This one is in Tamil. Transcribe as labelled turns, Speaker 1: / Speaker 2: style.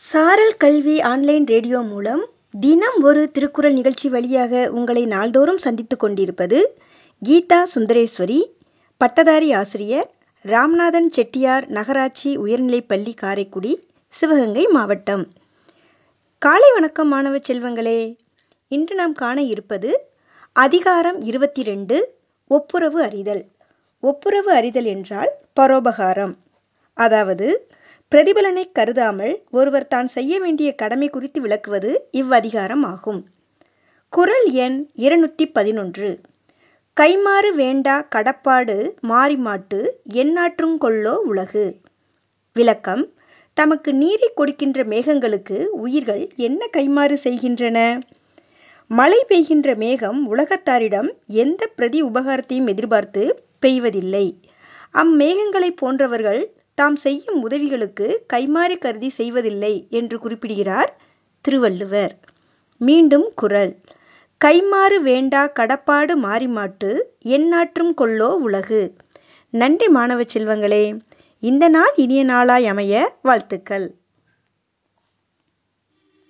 Speaker 1: சாரல் கல்வி ஆன்லைன் ரேடியோ மூலம் தினம் ஒரு திருக்குறள் நிகழ்ச்சி வழியாக உங்களை நாள்தோறும் சந்தித்து கொண்டிருப்பது கீதா சுந்தரேஸ்வரி பட்டதாரி ஆசிரியர் ராம்நாதன் செட்டியார் நகராட்சி உயர்நிலைப்பள்ளி காரைக்குடி சிவகங்கை மாவட்டம். காலை வணக்கம் மாணவ செல்வங்களே. இன்று நாம் காண இருப்பது அதிகாரம் இருபத்தி ரெண்டு ஒப்புரவு அறிதல். ஒப்புரவு அறிதல் என்றால் பரோபகாரம். அதாவது பிரதிபலனை கருதாமல் ஒருவர் தான் செய்ய வேண்டிய கடமை குறித்து விளக்குவது இவ்வதிகாரம் ஆகும். குரல் எண் இருநூற்றி பதினொன்று கைமாறு வேண்டா கடப்பாடு மாறிமாட்டு எந்நாற்றுங் கொல்லோ உலகு. விளக்கம் தமக்கு நீரை கொடுக்கின்ற மேகங்களுக்கு உயிர்கள் என்ன கைமாறு செய்கின்றன? மழை பெய்கின்ற மேகம் உலகத்தாரிடம் எந்த பிரதி உபகாரத்தையும் எதிர்பார்த்து பெய்வதில்லை. அம்மேகங்களைப் போன்றவர்கள் தாம் செய்யும் உதவிகளுக்கு கைமாறி கருதி செய்வதில்லை என்று குறிப்பிடுகிறார் திருவள்ளுவர். மீண்டும் குரல். கைமாறு வேண்டா கடப்பாடு மாறிமாட்டு எந்நாற்றும் கொல்லோ உலகு. நன்றி மாணவ செல்வங்களே இந்த நாள் இனிய நாளாய் அமைய வாழ்த்துக்கள்.